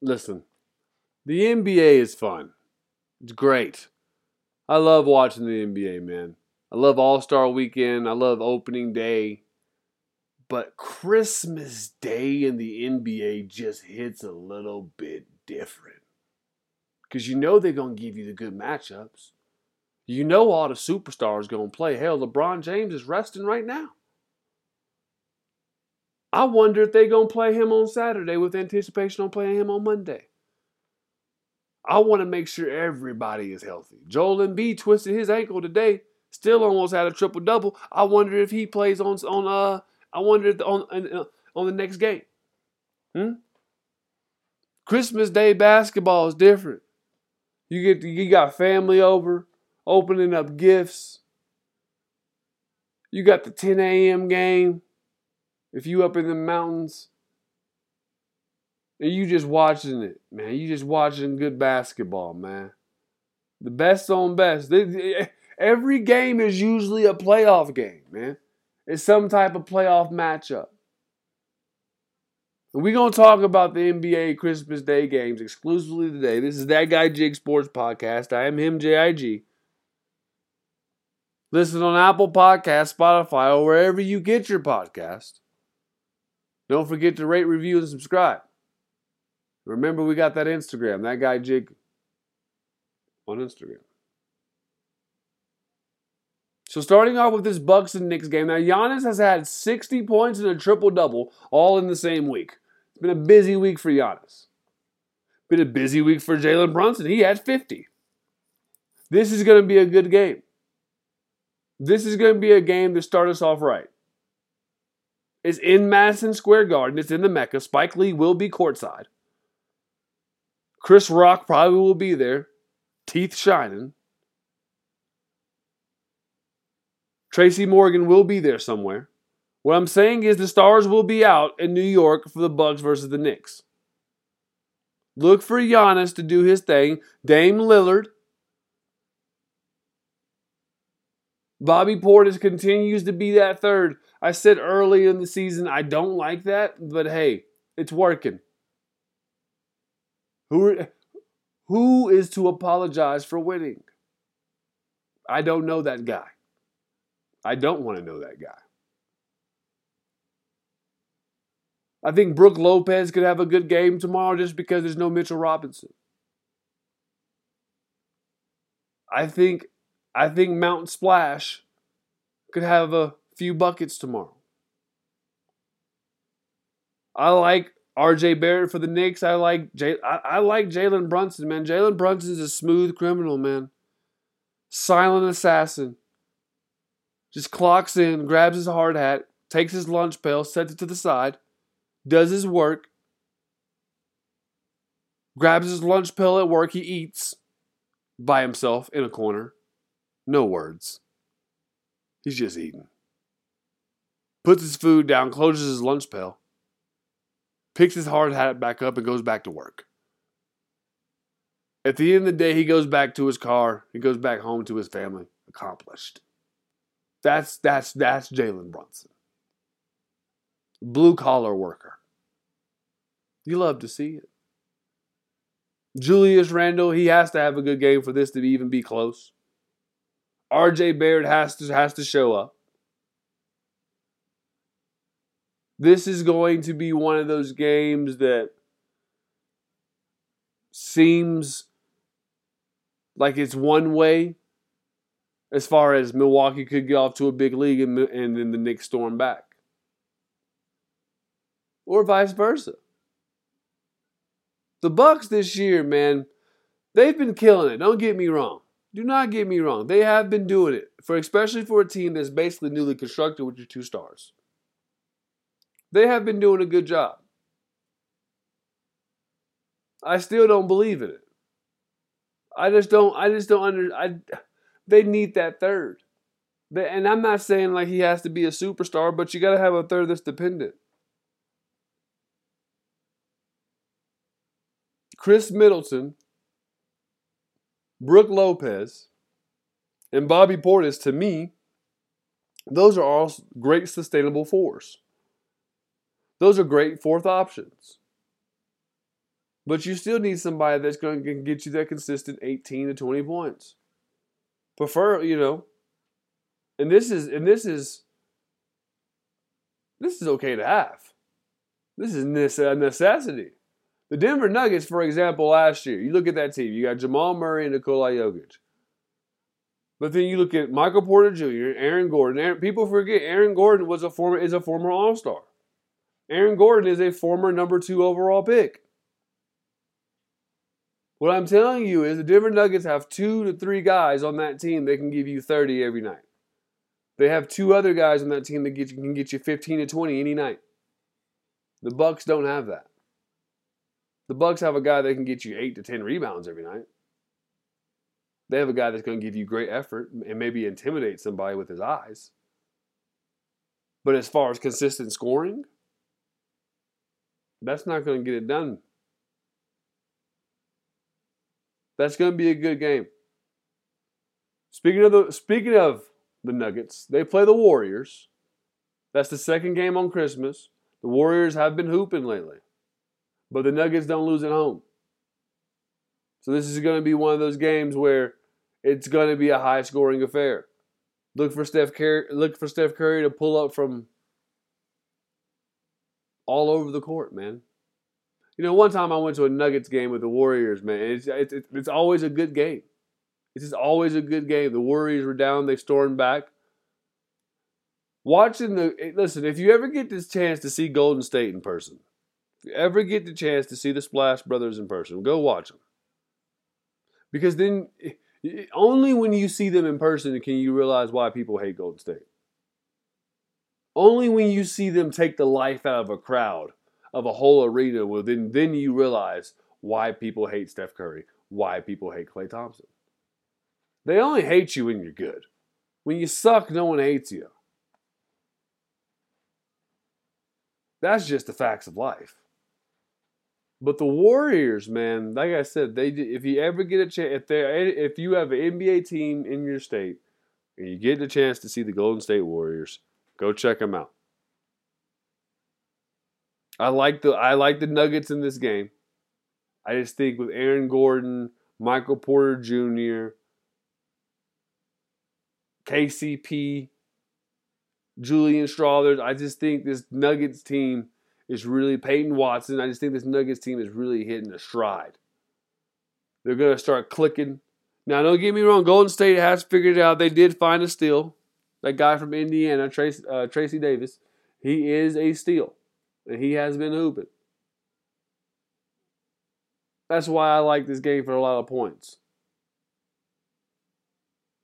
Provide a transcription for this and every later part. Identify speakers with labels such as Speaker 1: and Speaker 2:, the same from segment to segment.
Speaker 1: listen, the NBA is fun. It's great. I love watching the NBA, man. I love All Star Weekend. I love opening day. But Christmas Day in the NBA just hits a little bit different. Because you know they're going to give you the good matchups. You know all the superstars going to play. Hell, LeBron James is resting right now. I wonder if they're going to play him on Saturday with anticipation on playing him on Monday. I want to make sure everybody is healthy. Joel Embiid twisted his ankle today, still almost had a triple double. I wonder if he plays on on uh I wonder if the, on uh, on the next game. Hmm? Christmas Day basketball is different. You get you got family over, opening up gifts. You got the 10 a.m. game. If you up in the mountains, and you just watching it, man. You just watching good basketball, man. The best on best. Every game is usually a playoff game, man. It's some type of playoff matchup. And we're going to talk about the NBA Christmas Day games exclusively today. This is That Guy Jig Sports Podcast. I am him, JIG. Listen on Apple Podcast, Spotify, or wherever you get your podcast. Don't forget to rate, review, and subscribe. Remember, we got that Instagram, that guy Jig on Instagram. So starting off with this Bucks and Knicks game, now Giannis has had 60 points and a triple double all in the same week. It's been a busy week for Giannis. Been a busy week for Jalen Brunson. He had 50. This is going to be a good game. This is going to be a game to start us off right. It's in Madison Square Garden. It's in the Mecca. Spike Lee will be courtside. Chris Rock probably will be there, teeth shining. Tracy Morgan will be there somewhere. What I'm saying is the stars will be out in New York for the Bucks versus the Knicks. Look for Giannis to do his thing. Dame Lillard. Bobby Portis continues to be that third. I said early in the season I don't like that, but hey, it's working. Who, who is to apologize for winning? I don't know that guy. I don't want to know that guy. I think Brook Lopez could have a good game tomorrow just because there's no Mitchell Robinson. I think I think Mountain Splash could have a few buckets tomorrow. I like RJ Barrett for the Knicks. I like J- I, I like Jalen Brunson, man. Jalen Brunson's a smooth criminal, man. Silent assassin. Just clocks in, grabs his hard hat, takes his lunch pail, sets it to the side, does his work, grabs his lunch pail at work, he eats by himself in a corner. No words. He's just eating. Puts his food down, closes his lunch pail picks his hard hat back up, and goes back to work. At the end of the day, he goes back to his car. He goes back home to his family. Accomplished. That's that's that's Jalen Brunson. Blue collar worker. You love to see it. Julius Randle, he has to have a good game for this to even be close. RJ Barrett has to has to show up. This is going to be one of those games that seems like it's one way as far as Milwaukee could get off to a big lead and, and then the Knicks storm back. Or vice versa. The Bucks this year, man, they've been killing it. Don't get me wrong. Do not get me wrong. They have been doing it for especially for a team that's basically newly constructed with your two stars. They have been doing a good job. I still don't believe in it. I just don't. I just don't under. I. They need that third. They, and I'm not saying like he has to be a superstar, but you got to have a third that's dependent. Khris Middleton, Brook Lopez, and Bobby Portis, to me, those are all great sustainable fours. Those are great fourth options. But you still need somebody that's going to get you that consistent 18 to 20 points. Prefer, you know. And this is and this is this is okay to have. This is a necessity. The Denver Nuggets, for example, last year, you look at that team. You got Jamal Murray and Nikola Jokic. But then you look at Michael Porter Jr., Aaron Gordon. Aaron, people forget Aaron Gordon was a former is a former All Star. Aaron Gordon is a former number two overall pick. What I'm telling you is the Denver Nuggets have two to three guys on that team that can give you 30 every night. They have two other guys on that team that get can get you 15 to 20 any night. The Bucks don't have that. The Bucks have a guy that can get you 8 to 10 rebounds every night. They have a guy that's going to give you great effort and maybe intimidate somebody with his eyes. But as far as consistent scoring, that's not going to get it done. That's going to be a good game. Speaking of the speaking of the Nuggets, they play the Warriors. That's the second game on Christmas. The Warriors have been hooping lately, but the Nuggets don't lose at home. So this is going to be one of those games where it's going to be a high scoring affair. Look for Steph Curry, look for Steph Curry to pull up from all over the court, man. You know, one time I went to a Nuggets game with the Warriors, man. It's, it's, it's always a good game. It's just always a good game. The Warriors were down, they stormed back. Watching the eh, listen, if you ever get this chance to see Golden State in person, you ever get the chance to see the Splash Brothers in person, go watch them. Because then eh, eh, only when you see them in person can you realize why people hate Golden State. Only when you see them take the life out of a crowd of a whole arena, well, then, then you realize why people hate Steph Curry, why people hate Klay Thompson. They only hate you when you're good. When you suck, no one hates you. That's just the facts of life. But the Warriors, man, like I said, they if you ever get a chance, if they if you have an NBA team in your state and you get the chance to see the Golden State Warriors, go check them out. I like the I like the Nuggets in this game. I just think with Aaron Gordon, Michael Porter Jr., KCP, Julian Strawthers, I just think this Nuggets team is really Peyton Watson. I just think this Nuggets team is really hitting a stride. They're going to start clicking. Now, don't get me wrong. Golden State has figured it out. They did find a steal. That guy from Indiana, uh, Trayce Davis, he is a steal and he has been hooping. That's why I like this game for a lot of points.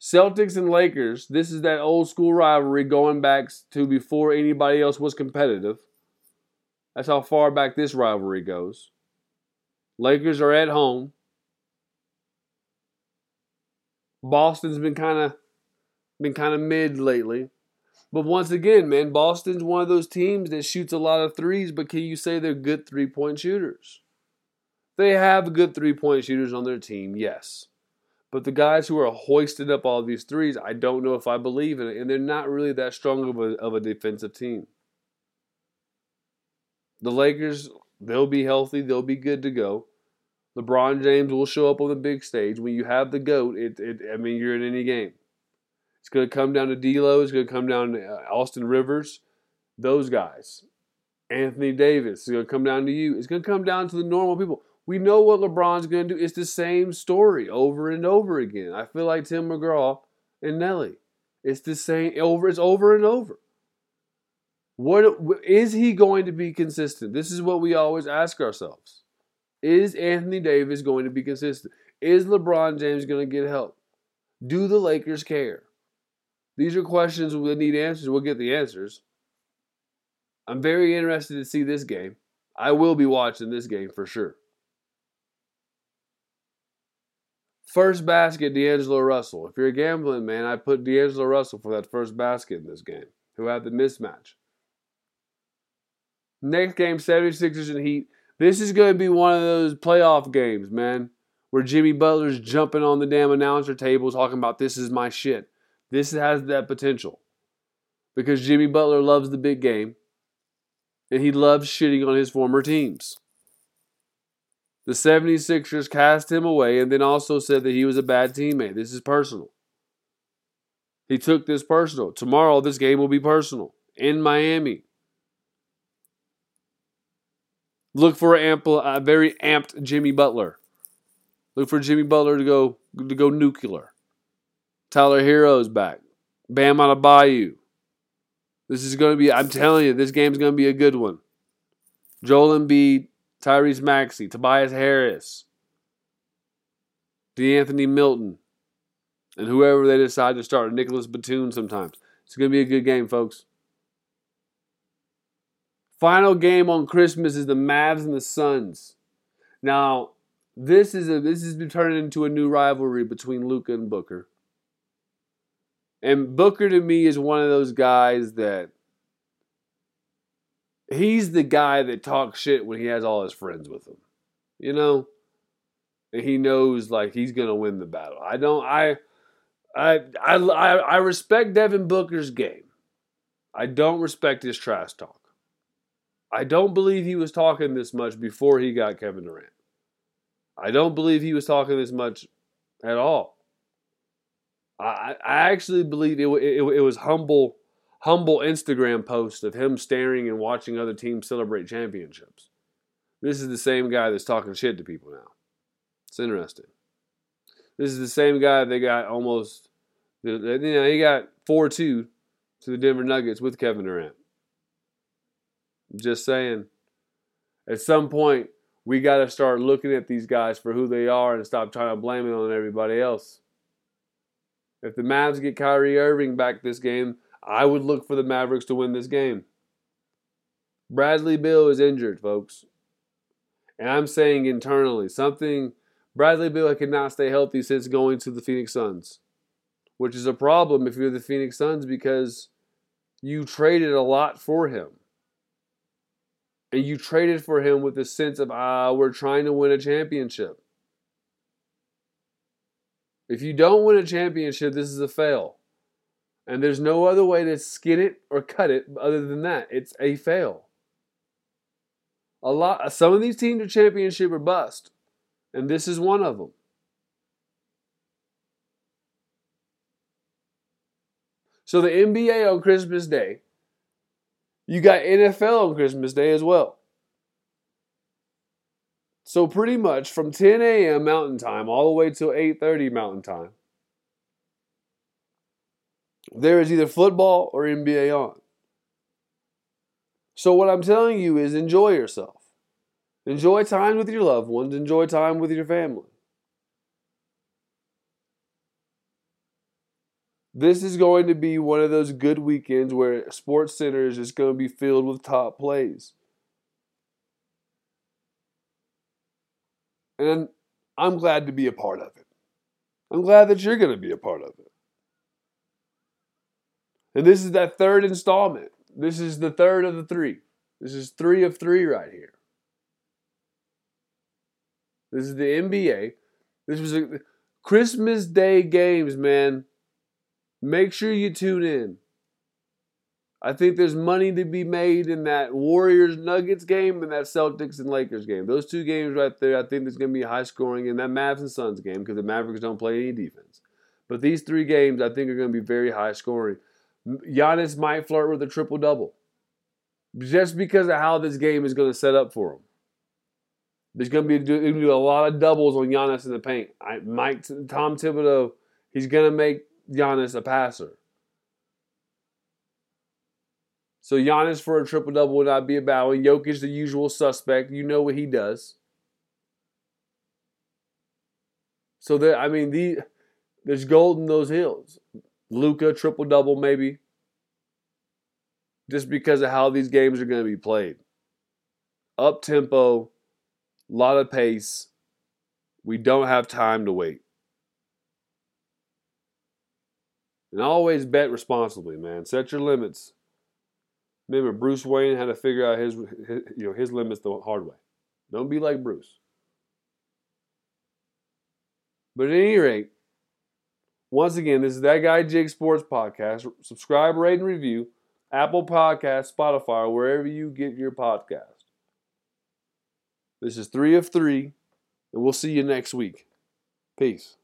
Speaker 1: Celtics and Lakers, this is that old school rivalry going back to before anybody else was competitive. That's how far back this rivalry goes. Lakers are at home. Boston's been kind of been kind of mid lately. But once again, man, Boston's one of those teams that shoots a lot of threes, but can you say they're good three point shooters? They have good three point shooters on their team, yes. But the guys who are hoisting up all these threes, I don't know if I believe in it. And they're not really that strong of a, of a defensive team. The Lakers, they'll be healthy, they'll be good to go. LeBron James will show up on the big stage. When you have the GOAT, it, it I mean, you're in any game. It's going to come down to D'Lo. It's going to come down to uh, Austin Reaves. Those guys. Anthony Davis. is going to come down to you. It's going to come down to the normal people. We know what LeBron's going to do. It's the same story over and over again. I feel like Tim McGraw and Nelly. It's the same over. It's over and over. What is he going to be consistent? This is what we always ask ourselves. Is Anthony Davis going to be consistent? Is LeBron James going to get help? Do the Lakers care? These are questions we need answers. We'll get the answers. I'm very interested to see this game. I will be watching this game for sure. First basket, D'Angelo Russell. If you're a gambling man, I put D'Angelo Russell for that first basket in this game, who had the mismatch. Next game, 76ers and Heat. This is going to be one of those playoff games, man, where Jimmy Butler's jumping on the damn announcer table talking about this is my shit. This has that potential because Jimmy Butler loves the big game and he loves shitting on his former teams. The 76ers cast him away and then also said that he was a bad teammate. This is personal. He took this personal. Tomorrow, this game will be personal in Miami. Look for a ample, a very amped Jimmy Butler. Look for Jimmy Butler to go to go nuclear. Tyler Herro's back. Bam Adebayo. This is going to be. I'm telling you, this game's going to be a good one. Joel Embiid, Tyrese Maxey, Tobias Harris, De'Anthony Melton, and whoever they decide to start. Nicolas Batum sometimes. It's going to be a good game, folks. Final game on Christmas is the Mavs and the Suns. Now, this is a this has been turning into a new rivalry between Luka and Booker. And Booker to me is one of those guys that he's the guy that talks shit when he has all his friends with him. You know? And he knows like he's gonna win the battle. I don't I I I, I respect Devin Booker's game. I don't respect his trash talk. I don't believe he was talking this much before he got Kevin Durant. I don't believe he was talking this much at all. I, I actually believe it, it, it was humble, humble Instagram post of him staring and watching other teams celebrate championships. This is the same guy that's talking shit to people now. It's interesting. This is the same guy that got almost, you know, he got 4 2 to the Denver Nuggets with Kevin Durant. Just saying. At some point, we got to start looking at these guys for who they are and stop trying to blame it on everybody else. If the Mavs get Kyrie Irving back this game, I would look for the Mavericks to win this game. Bradley Beal is injured, folks. And I'm saying internally, something Bradley Beal cannot stay healthy since going to the Phoenix Suns, which is a problem if you're the Phoenix Suns because you traded a lot for him and you traded for him with the sense of ah we're trying to win a championship. If you don't win a championship this is a fail. And there's no other way to skin it or cut it other than that. It's a fail. A lot some of these teams are championship or bust and this is one of them so the nba on christmas day you got NFL on Christmas Day as well. So pretty much from 10 a.m. Mountain Time all the way till 8:30 Mountain Time, there is either football or NBA on. So what I'm telling you is enjoy yourself. Enjoy time with your loved ones, enjoy time with your family. This is going to be one of those good weekends where Sports Center is just going to be filled with top plays. And I'm glad to be a part of it. I'm glad that you're going to be a part of it. And this is that third installment. This is the third of the three. This is three of three right here. This is the NBA. This was a Christmas Day games, man. Make sure you tune in. I think there's money to be made in that Warriors Nuggets game and that Celtics and Lakers game. Those two games right there, I think there's going to be high scoring in that Mavs and Suns game because the Mavericks don't play any defense. But these three games, I think, are going to be very high scoring. Giannis might flirt with a triple double just because of how this game is going to set up for him. There's going to be a lot of doubles on Giannis in the paint. I, Mike Tom Thibodeau, he's going to make Giannis a passer. So Giannis for a triple double would not be a bad one. Jokic, the usual suspect. You know what he does. So that I mean, the there's gold in those hills. Luka triple double maybe. Just because of how these games are going to be played. Up tempo, lot of pace. We don't have time to wait. And always bet responsibly, man. Set your limits. Remember, Bruce Wayne had to figure out his, his, you know his limits the hard way. Don't be like Bruce. But at any rate, once again, this is that guy Jig Sports Podcast. Subscribe, rate, and review. Apple Podcast, Spotify, wherever you get your podcast. This is three of three. And we'll see you next week. Peace.